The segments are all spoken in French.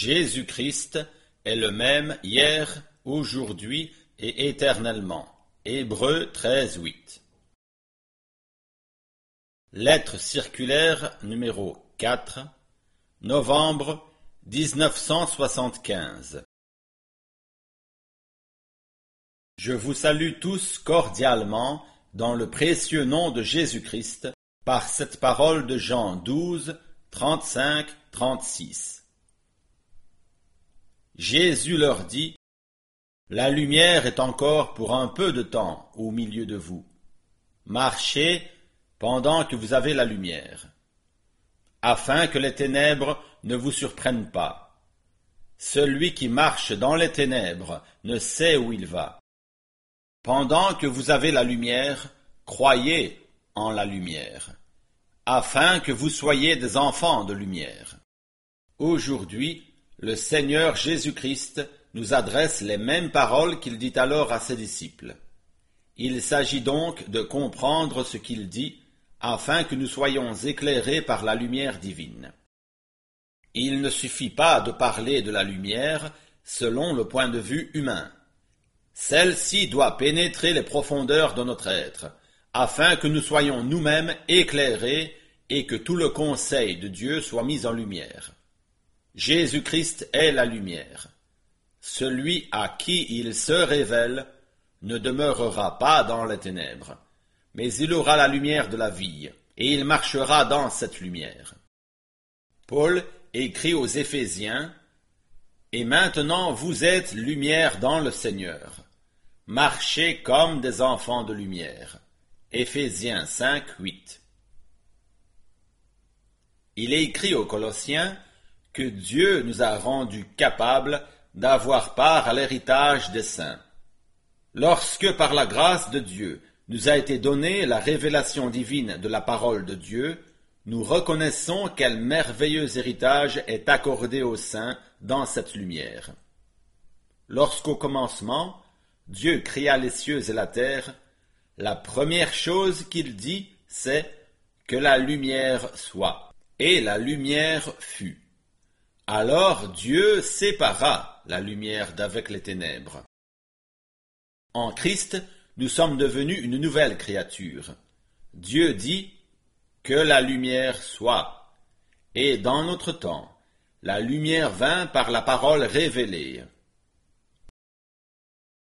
Jésus-Christ est le même hier, aujourd'hui et éternellement. Hébreux 13, 8. Lettre circulaire numéro 4, novembre 1975. Je vous salue tous cordialement dans le précieux nom de Jésus-Christ par cette parole de Jean 12, 35, 36. Jésus leur dit, La lumière est encore pour un peu de temps au milieu de vous. Marchez pendant que vous avez la lumière, afin que les ténèbres ne vous surprennent pas. Celui qui marche dans les ténèbres ne sait où il va. Pendant que vous avez la lumière, croyez en la lumière, afin que vous soyez des enfants de lumière. Aujourd'hui, le Seigneur Jésus-Christ nous adresse les mêmes paroles qu'il dit alors à ses disciples. Il s'agit donc de comprendre ce qu'il dit afin que nous soyons éclairés par la lumière divine. Il ne suffit pas de parler de la lumière selon le point de vue humain. Celle-ci doit pénétrer les profondeurs de notre être, afin que nous soyons nous-mêmes éclairés et que tout le conseil de Dieu soit mis en lumière. Jésus-Christ est la lumière. Celui à qui il se révèle ne demeurera pas dans les ténèbres, mais il aura la lumière de la vie, et il marchera dans cette lumière. Paul écrit aux Éphésiens, Et maintenant vous êtes lumière dans le Seigneur. Marchez comme des enfants de lumière. Éphésiens 5, 8. Il est écrit aux Colossiens que Dieu nous a rendus capables d'avoir part à l'héritage des saints. Lorsque par la grâce de Dieu nous a été donnée la révélation divine de la parole de Dieu, nous reconnaissons quel merveilleux héritage est accordé aux saints dans cette lumière. Lorsqu'au commencement, Dieu créa les cieux et la terre, la première chose qu'il dit, c'est que la lumière soit. Et la lumière fut. Alors Dieu sépara la lumière d'avec les ténèbres. En Christ, nous sommes devenus une nouvelle créature. Dieu dit que la lumière soit. Et dans notre temps, la lumière vint par la parole révélée.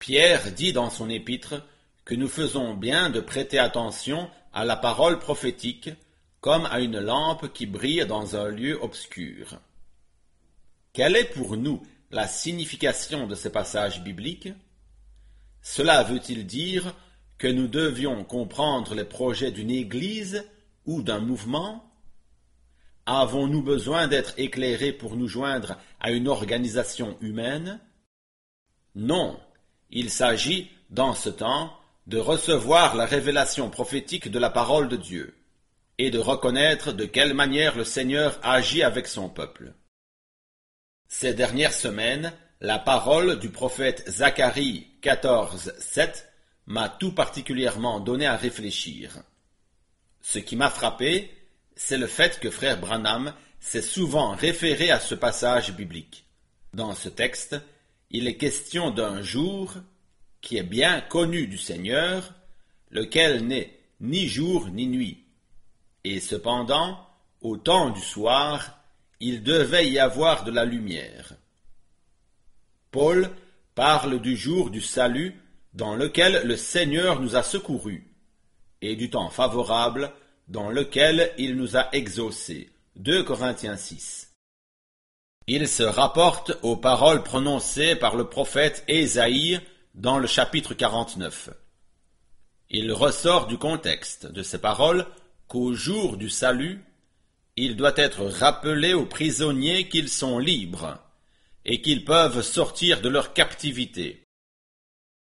Pierre dit dans son épître que nous faisons bien de prêter attention à la parole prophétique comme à une lampe qui brille dans un lieu obscur. Quelle est pour nous la signification de ces passages bibliques Cela veut-il dire que nous devions comprendre les projets d'une Église ou d'un mouvement? Avons-nous besoin d'être éclairés pour nous joindre à une organisation humaine? Non, il s'agit, dans ce temps, de recevoir la révélation prophétique de la parole de Dieu, et de reconnaître de quelle manière le Seigneur agit avec son peuple. Ces dernières semaines, la parole du prophète Zacharie 14, 7 m'a tout particulièrement donné à réfléchir. Ce qui m'a frappé, c'est le fait que frère Branham s'est souvent référé à ce passage biblique. Dans ce texte, il est question d'un jour qui est bien connu du Seigneur, lequel n'est ni jour ni nuit. Et cependant, au temps du soir, il devait y avoir de la lumière. Paul parle du jour du salut dans lequel le Seigneur nous a secourus, et du temps favorable dans lequel il nous a exaucés. 2 Corinthiens 6. Il se rapporte aux paroles prononcées par le prophète Ésaïe dans le chapitre 49. Il ressort du contexte de ces paroles qu'au jour du salut, il doit être rappelé aux prisonniers qu'ils sont libres et qu'ils peuvent sortir de leur captivité.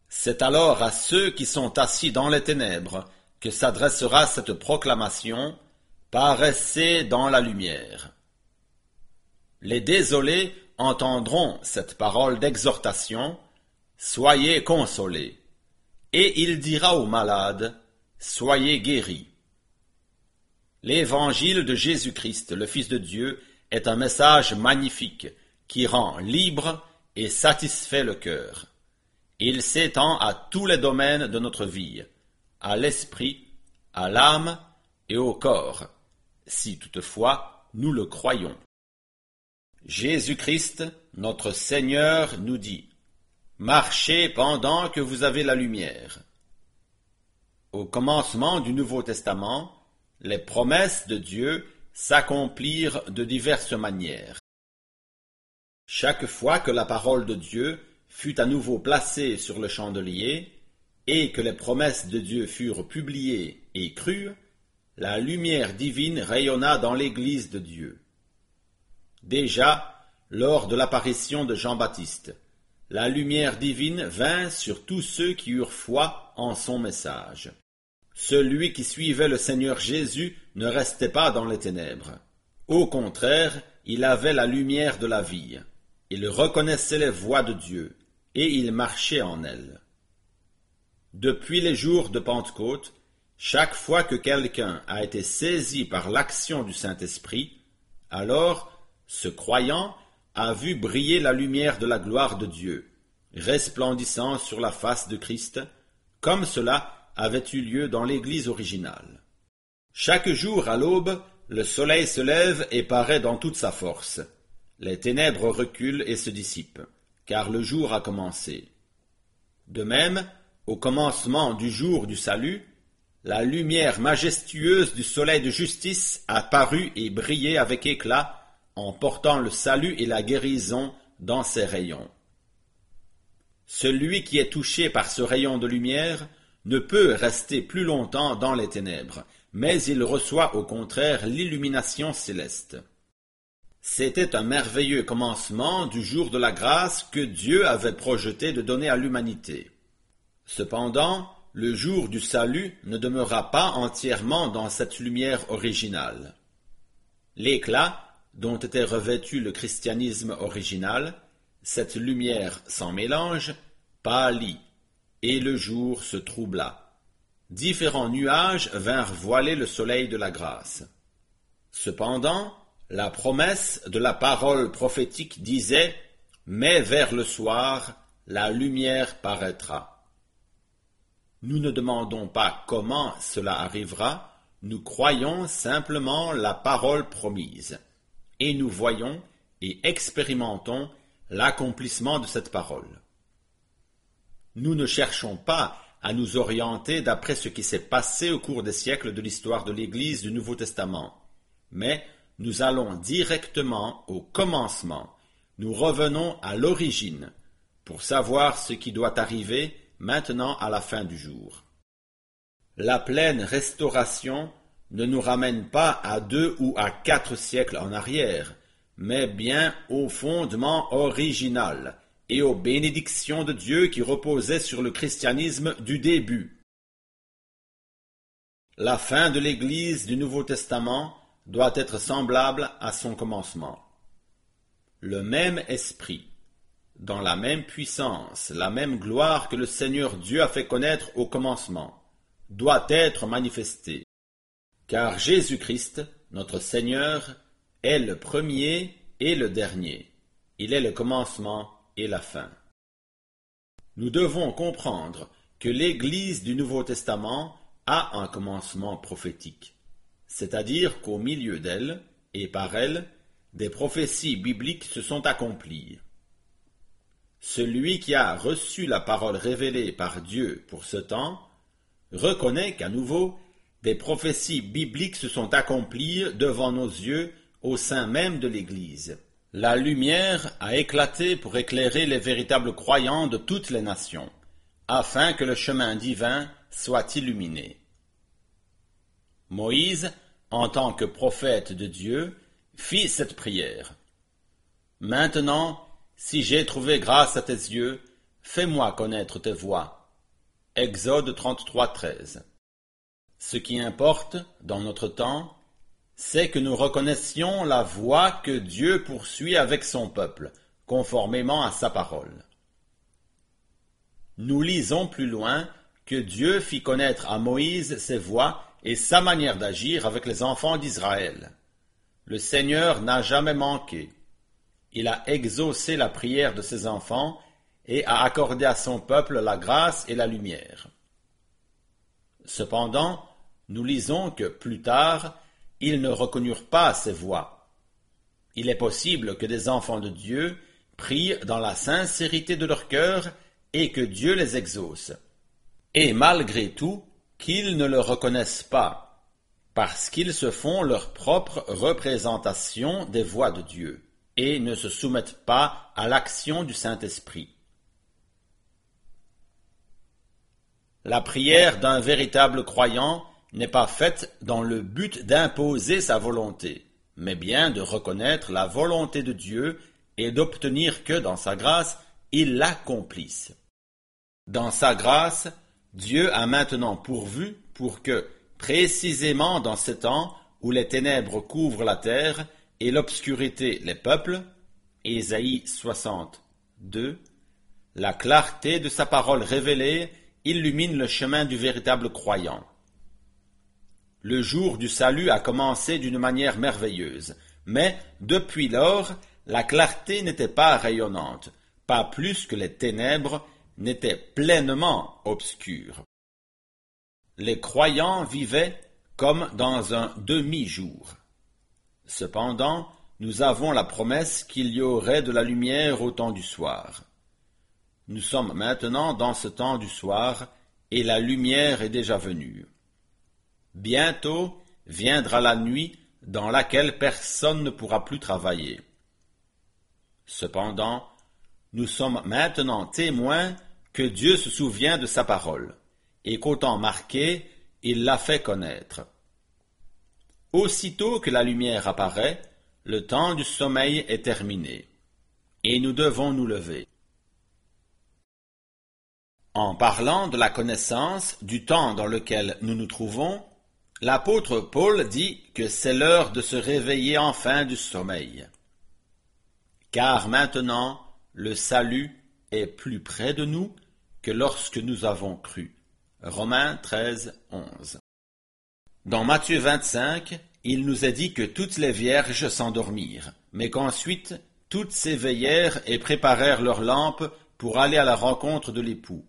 C'est alors à ceux qui sont assis dans les ténèbres que s'adressera cette proclamation Paraissez dans la lumière. Les désolés entendront cette parole d'exhortation, Soyez consolés. Et il dira aux malades, Soyez guéris. L'évangile de Jésus-Christ, le Fils de Dieu, est un message magnifique qui rend libre et satisfait le cœur. Il s'étend à tous les domaines de notre vie, à l'esprit, à l'âme et au corps, si toutefois nous le croyons. Jésus-Christ, notre Seigneur, nous dit Marchez pendant que vous avez la lumière. Au commencement du Nouveau Testament, les promesses de Dieu s'accomplirent de diverses manières. Chaque fois que la parole de Dieu fut à nouveau placée sur le chandelier, et que les promesses de Dieu furent publiées et crues, la lumière divine rayonna dans l'Église de Dieu. Déjà, lors de l'apparition de Jean-Baptiste, la lumière divine vint sur tous ceux qui eurent foi en son message. Celui qui suivait le Seigneur Jésus ne restait pas dans les ténèbres. Au contraire, il avait la lumière de la vie. Il reconnaissait les voies de Dieu, et il marchait en elles. Depuis les jours de Pentecôte, chaque fois que quelqu'un a été saisi par l'action du Saint-Esprit, alors ce croyant a vu briller la lumière de la gloire de Dieu, resplendissant sur la face de Christ, comme cela avait eu lieu dans l'Église originale. Chaque jour à l'aube, le soleil se lève et paraît dans toute sa force. Les ténèbres reculent et se dissipent, car le jour a commencé. De même, au commencement du jour du salut, la lumière majestueuse du soleil de justice a paru et brillé avec éclat en portant le salut et la guérison dans ses rayons. Celui qui est touché par ce rayon de lumière ne peut rester plus longtemps dans les ténèbres, mais il reçoit au contraire l'illumination céleste. C'était un merveilleux commencement du jour de la grâce que Dieu avait projeté de donner à l'humanité. Cependant, le jour du salut ne demeura pas entièrement dans cette lumière originale. L'éclat dont était revêtu le christianisme original, cette lumière sans mélange, pâlit et le jour se troubla. Différents nuages vinrent voiler le soleil de la grâce. Cependant, la promesse de la parole prophétique disait Mais vers le soir, la lumière paraîtra. Nous ne demandons pas comment cela arrivera, nous croyons simplement la parole promise, et nous voyons et expérimentons l'accomplissement de cette parole. Nous ne cherchons pas à nous orienter d'après ce qui s'est passé au cours des siècles de l'histoire de l'Église du Nouveau Testament, mais nous allons directement au commencement, nous revenons à l'origine, pour savoir ce qui doit arriver maintenant à la fin du jour. La pleine restauration ne nous ramène pas à deux ou à quatre siècles en arrière, mais bien au fondement original, et aux bénédictions de Dieu qui reposaient sur le christianisme du début. La fin de l'Église du Nouveau Testament doit être semblable à son commencement. Le même esprit, dans la même puissance, la même gloire que le Seigneur Dieu a fait connaître au commencement, doit être manifesté. Car Jésus-Christ, notre Seigneur, est le premier et le dernier. Il est le commencement et la fin. Nous devons comprendre que l'Église du Nouveau Testament a un commencement prophétique, c'est-à-dire qu'au milieu d'elle, et par elle, des prophéties bibliques se sont accomplies. Celui qui a reçu la parole révélée par Dieu pour ce temps reconnaît qu'à nouveau des prophéties bibliques se sont accomplies devant nos yeux au sein même de l'Église. La lumière a éclaté pour éclairer les véritables croyants de toutes les nations, afin que le chemin divin soit illuminé. Moïse, en tant que prophète de Dieu, fit cette prière. Maintenant, si j'ai trouvé grâce à tes yeux, fais-moi connaître tes voies. Exode 33, 13. Ce qui importe, dans notre temps, c'est que nous reconnaissions la voie que Dieu poursuit avec son peuple, conformément à sa parole. Nous lisons plus loin que Dieu fit connaître à Moïse ses voies et sa manière d'agir avec les enfants d'Israël. Le Seigneur n'a jamais manqué. il a exaucé la prière de ses enfants et a accordé à son peuple la grâce et la lumière. Cependant, nous lisons que plus tard, ils ne reconnurent pas ces voix. Il est possible que des enfants de Dieu prient dans la sincérité de leur cœur et que Dieu les exauce. Et malgré tout, qu'ils ne le reconnaissent pas, parce qu'ils se font leur propre représentation des voix de Dieu et ne se soumettent pas à l'action du Saint-Esprit. La prière d'un véritable croyant n'est pas faite dans le but d'imposer sa volonté, mais bien de reconnaître la volonté de Dieu et d'obtenir que, dans sa grâce, il l'accomplisse. Dans sa grâce, Dieu a maintenant pourvu pour que, précisément dans ce temps où les ténèbres couvrent la terre et l'obscurité les peuples, Ésaïe 62, la clarté de sa parole révélée illumine le chemin du véritable croyant. Le jour du salut a commencé d'une manière merveilleuse, mais depuis lors, la clarté n'était pas rayonnante, pas plus que les ténèbres n'étaient pleinement obscures. Les croyants vivaient comme dans un demi-jour. Cependant, nous avons la promesse qu'il y aurait de la lumière au temps du soir. Nous sommes maintenant dans ce temps du soir, et la lumière est déjà venue. Bientôt viendra la nuit dans laquelle personne ne pourra plus travailler. Cependant, nous sommes maintenant témoins que Dieu se souvient de sa parole, et qu'au temps marqué, il l'a fait connaître. Aussitôt que la lumière apparaît, le temps du sommeil est terminé, et nous devons nous lever. En parlant de la connaissance du temps dans lequel nous nous trouvons, l'apôtre Paul dit que c'est l'heure de se réveiller enfin du sommeil. Car maintenant le salut est plus près de nous que lorsque nous avons cru. Romains 13, 11. Dans Matthieu 25, il nous est dit que toutes les vierges s'endormirent, mais qu'ensuite toutes s'éveillèrent et préparèrent leurs lampes pour aller à la rencontre de l'époux.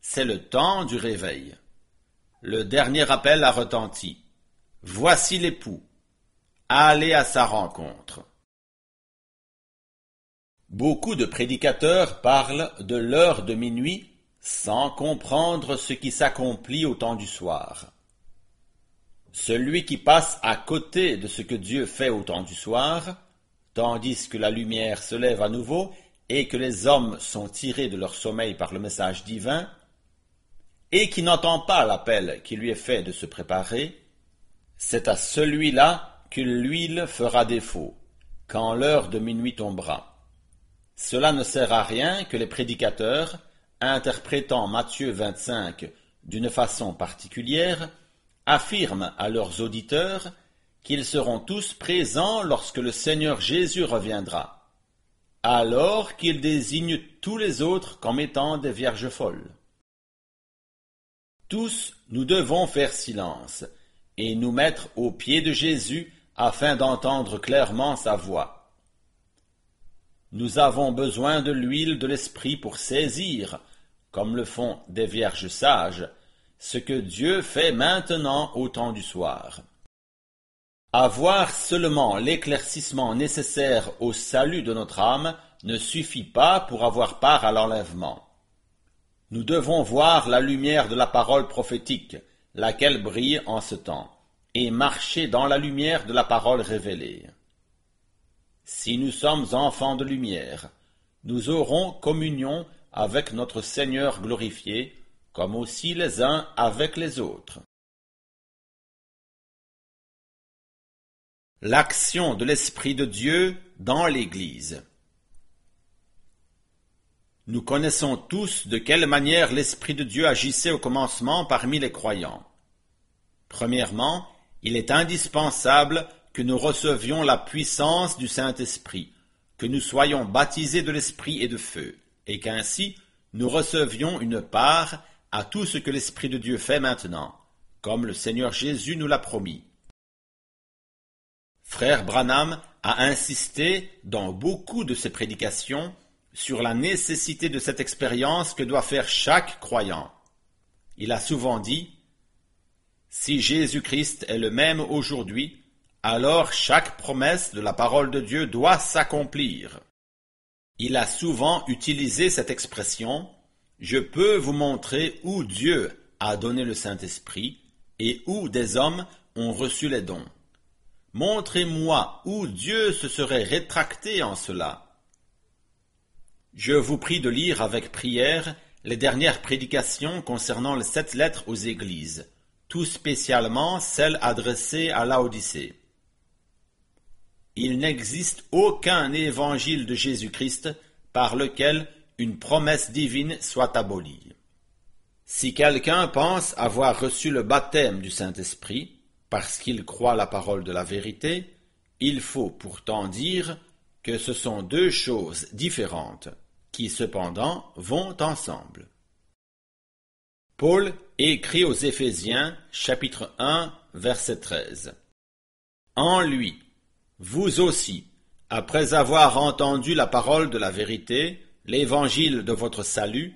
C'est le temps du réveil. Le dernier appel a retenti. Voici l'époux. Allez à sa rencontre. Beaucoup de prédicateurs parlent de l'heure de minuit sans comprendre ce qui s'accomplit au temps du soir. Celui qui passe à côté de ce que Dieu fait au temps du soir, tandis que la lumière se lève à nouveau et que les hommes sont tirés de leur sommeil par le message divin, et qui n'entend pas l'appel qui lui est fait de se préparer, c'est à celui-là que l'huile fera défaut, quand l'heure de minuit tombera. Cela ne sert à rien que les prédicateurs, interprétant Matthieu 25 d'une façon particulière, affirment à leurs auditeurs qu'ils seront tous présents lorsque le Seigneur Jésus reviendra, alors qu'ils désignent tous les autres comme étant des vierges folles. Tous nous devons faire silence et nous mettre aux pieds de Jésus afin d'entendre clairement sa voix. Nous avons besoin de l'huile de l'Esprit pour saisir, comme le font des vierges sages, ce que Dieu fait maintenant au temps du soir. Avoir seulement l'éclaircissement nécessaire au salut de notre âme ne suffit pas pour avoir part à l'enlèvement. Nous devons voir la lumière de la parole prophétique, laquelle brille en ce temps, et marcher dans la lumière de la parole révélée. Si nous sommes enfants de lumière, nous aurons communion avec notre Seigneur glorifié, comme aussi les uns avec les autres. L'action de l'Esprit de Dieu dans l'Église. Nous connaissons tous de quelle manière l'Esprit de Dieu agissait au commencement parmi les croyants. Premièrement, il est indispensable que nous recevions la puissance du Saint-Esprit, que nous soyons baptisés de l'Esprit et de feu, et qu'ainsi nous recevions une part à tout ce que l'Esprit de Dieu fait maintenant, comme le Seigneur Jésus nous l'a promis. Frère Branham a insisté dans beaucoup de ses prédications sur la nécessité de cette expérience que doit faire chaque croyant. Il a souvent dit Si Jésus-Christ est le même aujourd'hui, alors chaque promesse de la parole de Dieu doit s'accomplir. Il a souvent utilisé cette expression Je peux vous montrer où Dieu a donné le Saint-Esprit et où des hommes ont reçu les dons. Montrez-moi où Dieu se serait rétracté en cela. Je vous prie de lire avec prière les dernières prédications concernant les sept lettres aux églises, tout spécialement celles adressées à Laodicée. Il n'existe aucun évangile de Jésus-Christ par lequel une promesse divine soit abolie. Si quelqu'un pense avoir reçu le baptême du Saint-Esprit, parce qu'il croit la parole de la vérité, il faut pourtant dire que ce sont deux choses différentes, qui cependant vont ensemble. Paul écrit aux Éphésiens chapitre 1 verset 13. En lui, vous aussi, après avoir entendu la parole de la vérité, l'évangile de votre salut,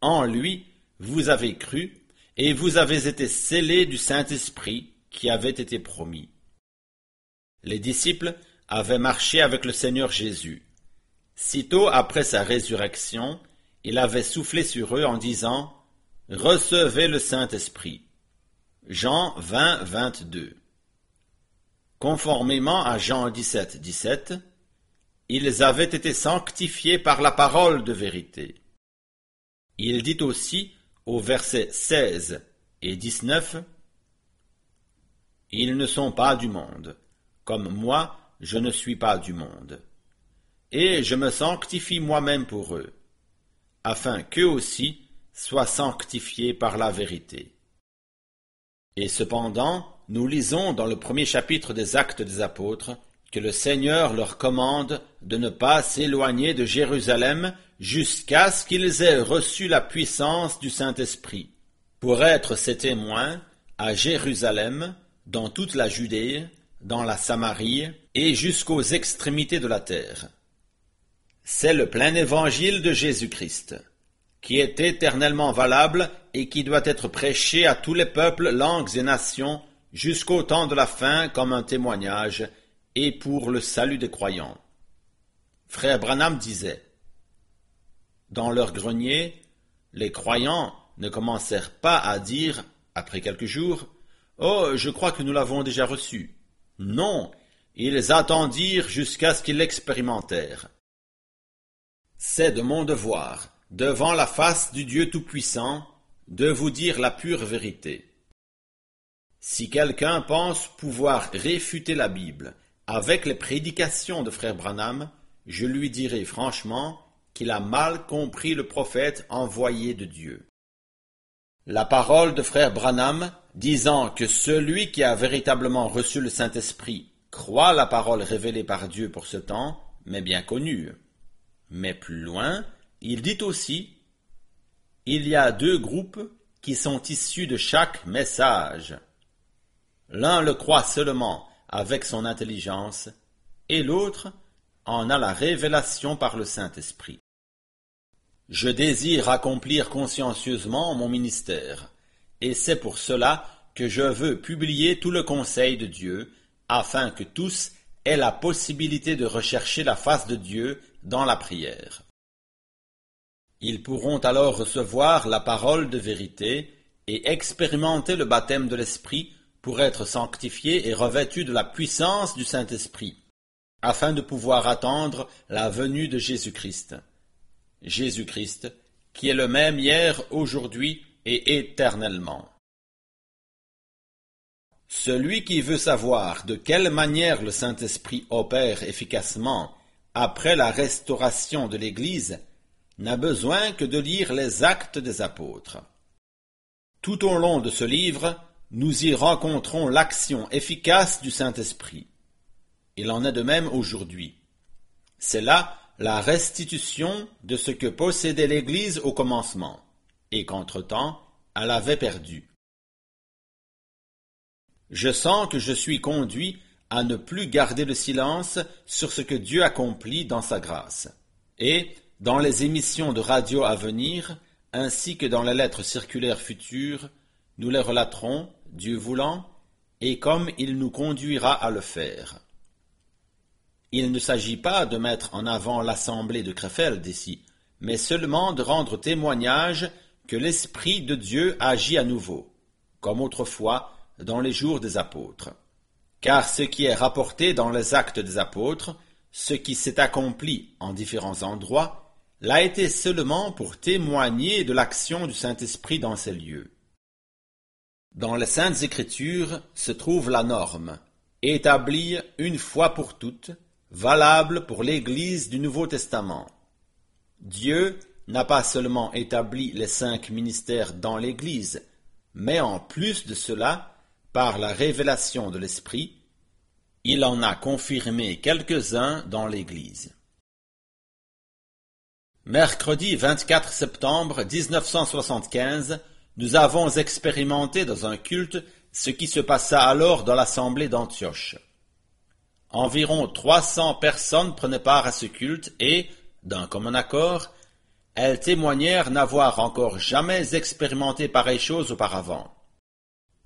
en lui vous avez cru, et vous avez été scellés du Saint-Esprit qui avait été promis. Les disciples avaient marché avec le Seigneur Jésus. Sitôt après sa résurrection, il avait soufflé sur eux en disant Recevez le Saint-Esprit. Jean 20, 22. Conformément à Jean 17, 17, ils avaient été sanctifiés par la parole de vérité. Il dit aussi au verset 16 et 19 Ils ne sont pas du monde, comme moi je ne suis pas du monde. Et je me sanctifie moi-même pour eux, afin qu'eux aussi soient sanctifiés par la vérité. Et cependant, nous lisons dans le premier chapitre des Actes des Apôtres que le Seigneur leur commande de ne pas s'éloigner de Jérusalem jusqu'à ce qu'ils aient reçu la puissance du Saint-Esprit, pour être ses témoins à Jérusalem, dans toute la Judée, dans la Samarie et jusqu'aux extrémités de la terre. C'est le plein évangile de Jésus-Christ, qui est éternellement valable et qui doit être prêché à tous les peuples, langues et nations jusqu'au temps de la fin comme un témoignage et pour le salut des croyants. Frère Branham disait dans leur grenier, les croyants ne commencèrent pas à dire, après quelques jours, Oh, je crois que nous l'avons déjà reçu. Non, ils attendirent jusqu'à ce qu'ils l'expérimentèrent. C'est de mon devoir, devant la face du Dieu Tout-Puissant, de vous dire la pure vérité. Si quelqu'un pense pouvoir réfuter la Bible avec les prédications de frère Branham, je lui dirai franchement qu'il a mal compris le prophète envoyé de Dieu. La parole de frère Branham disant que celui qui a véritablement reçu le Saint-Esprit croit la parole révélée par Dieu pour ce temps, mais bien connue. Mais plus loin, il dit aussi Il y a deux groupes qui sont issus de chaque message. L'un le croit seulement avec son intelligence, et l'autre en a la révélation par le Saint-Esprit. Je désire accomplir consciencieusement mon ministère, et c'est pour cela que je veux publier tout le conseil de Dieu, afin que tous aient la possibilité de rechercher la face de Dieu dans la prière. Ils pourront alors recevoir la parole de vérité et expérimenter le baptême de l'Esprit pour être sanctifiés et revêtus de la puissance du Saint-Esprit afin de pouvoir attendre la venue de Jésus-Christ. Jésus-Christ, qui est le même hier, aujourd'hui et éternellement. Celui qui veut savoir de quelle manière le Saint-Esprit opère efficacement après la restauration de l'Église n'a besoin que de lire les actes des apôtres. Tout au long de ce livre, nous y rencontrons l'action efficace du Saint-Esprit. Il en est de même aujourd'hui. C'est là la restitution de ce que possédait l'Église au commencement, et qu'entre-temps elle avait perdu. Je sens que je suis conduit à ne plus garder le silence sur ce que Dieu accomplit dans sa grâce. Et, dans les émissions de radio à venir, ainsi que dans les lettres circulaires futures, nous les relaterons, Dieu voulant, et comme il nous conduira à le faire. Il ne s'agit pas de mettre en avant l'assemblée de Krefeld ici, mais seulement de rendre témoignage que l'Esprit de Dieu agit à nouveau, comme autrefois dans les jours des apôtres. Car ce qui est rapporté dans les actes des apôtres, ce qui s'est accompli en différents endroits, l'a été seulement pour témoigner de l'action du Saint-Esprit dans ces lieux. Dans les Saintes Écritures se trouve la norme, établie une fois pour toutes, valable pour l'Église du Nouveau Testament. Dieu n'a pas seulement établi les cinq ministères dans l'Église, mais en plus de cela, par la révélation de l'Esprit, il en a confirmé quelques-uns dans l'Église. Mercredi 24 septembre 1975, nous avons expérimenté dans un culte ce qui se passa alors dans l'assemblée d'Antioche. Environ trois cents personnes prenaient part à ce culte et, d'un commun accord, elles témoignèrent n'avoir encore jamais expérimenté pareille chose auparavant.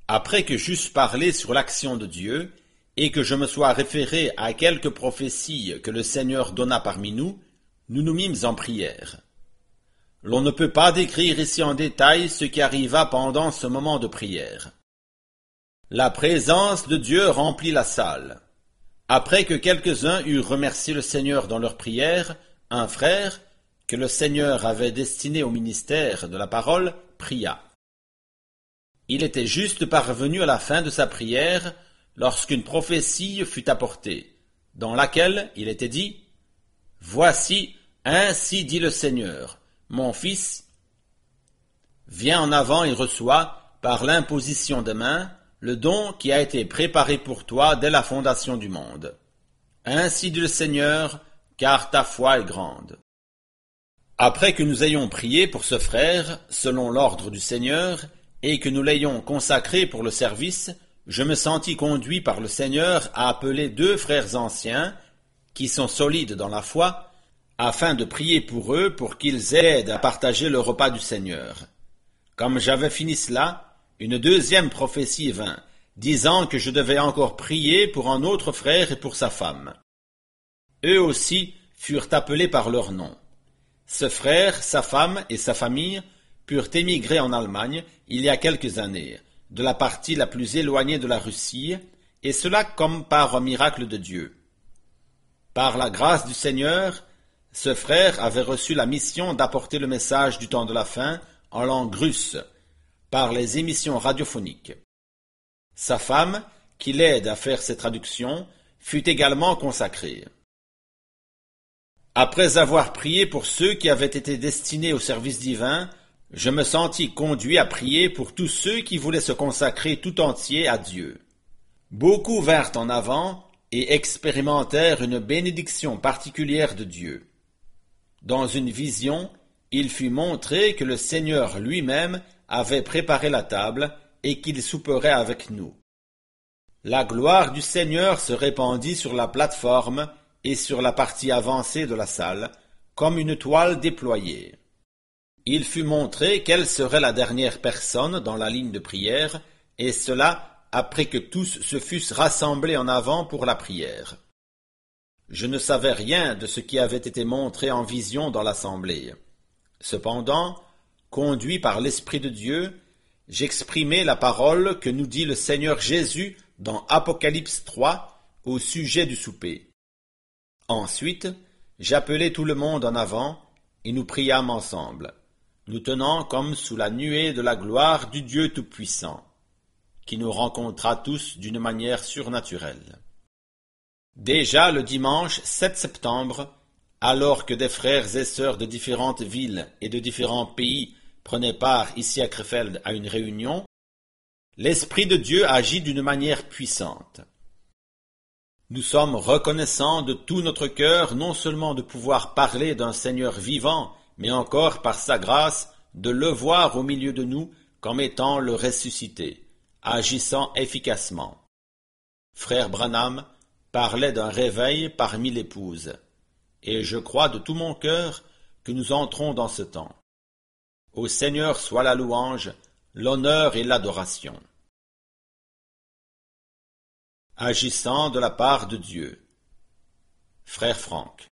Après que j'eusse parlé sur l'action de Dieu, et que je me sois référé à quelques prophéties que le Seigneur donna parmi nous, nous nous mîmes en prière. L'on ne peut pas décrire ici en détail ce qui arriva pendant ce moment de prière. La présence de Dieu remplit la salle. Après que quelques-uns eurent remercié le Seigneur dans leur prière, un frère, que le Seigneur avait destiné au ministère de la parole, pria. Il était juste parvenu à la fin de sa prière lorsqu'une prophétie fut apportée, dans laquelle il était dit Voici, ainsi dit le Seigneur, mon fils, viens en avant et reçois, par l'imposition des mains, le don qui a été préparé pour toi dès la fondation du monde. Ainsi dit le Seigneur, car ta foi est grande. Après que nous ayons prié pour ce frère, selon l'ordre du Seigneur, et que nous l'ayons consacré pour le service, je me sentis conduit par le Seigneur à appeler deux frères anciens, qui sont solides dans la foi, afin de prier pour eux pour qu'ils aident à partager le repas du Seigneur. Comme j'avais fini cela, une deuxième prophétie vint, disant que je devais encore prier pour un autre frère et pour sa femme. Eux aussi furent appelés par leur nom. Ce frère, sa femme et sa famille purent émigrer en Allemagne il y a quelques années, de la partie la plus éloignée de la Russie, et cela comme par un miracle de Dieu. Par la grâce du Seigneur, ce frère avait reçu la mission d'apporter le message du temps de la fin en langue russe, par les émissions radiophoniques. Sa femme, qui l'aide à faire ces traductions, fut également consacrée. Après avoir prié pour ceux qui avaient été destinés au service divin, je me sentis conduit à prier pour tous ceux qui voulaient se consacrer tout entier à Dieu. Beaucoup vinrent en avant et expérimentèrent une bénédiction particulière de Dieu. Dans une vision, il fut montré que le Seigneur lui-même avait préparé la table et qu'il souperait avec nous. La gloire du Seigneur se répandit sur la plateforme et sur la partie avancée de la salle, comme une toile déployée. Il fut montré quelle serait la dernière personne dans la ligne de prière, et cela après que tous se fussent rassemblés en avant pour la prière. Je ne savais rien de ce qui avait été montré en vision dans l'assemblée. Cependant, conduit par l'Esprit de Dieu, j'exprimai la parole que nous dit le Seigneur Jésus dans Apocalypse 3 au sujet du souper. Ensuite, j'appelai tout le monde en avant, et nous priâmes ensemble nous tenant comme sous la nuée de la gloire du Dieu Tout-Puissant, qui nous rencontra tous d'une manière surnaturelle. Déjà le dimanche 7 septembre, alors que des frères et sœurs de différentes villes et de différents pays prenaient part ici à Krefeld à une réunion, l'Esprit de Dieu agit d'une manière puissante. Nous sommes reconnaissants de tout notre cœur non seulement de pouvoir parler d'un Seigneur vivant mais encore par sa grâce de le voir au milieu de nous comme étant le ressuscité, agissant efficacement. Frère Branham, parlait d'un réveil parmi l'Épouse, et je crois de tout mon cœur que nous entrons dans ce temps. Au Seigneur soit la louange, l'honneur et l'adoration. Agissant de la part de Dieu. Frère Franck.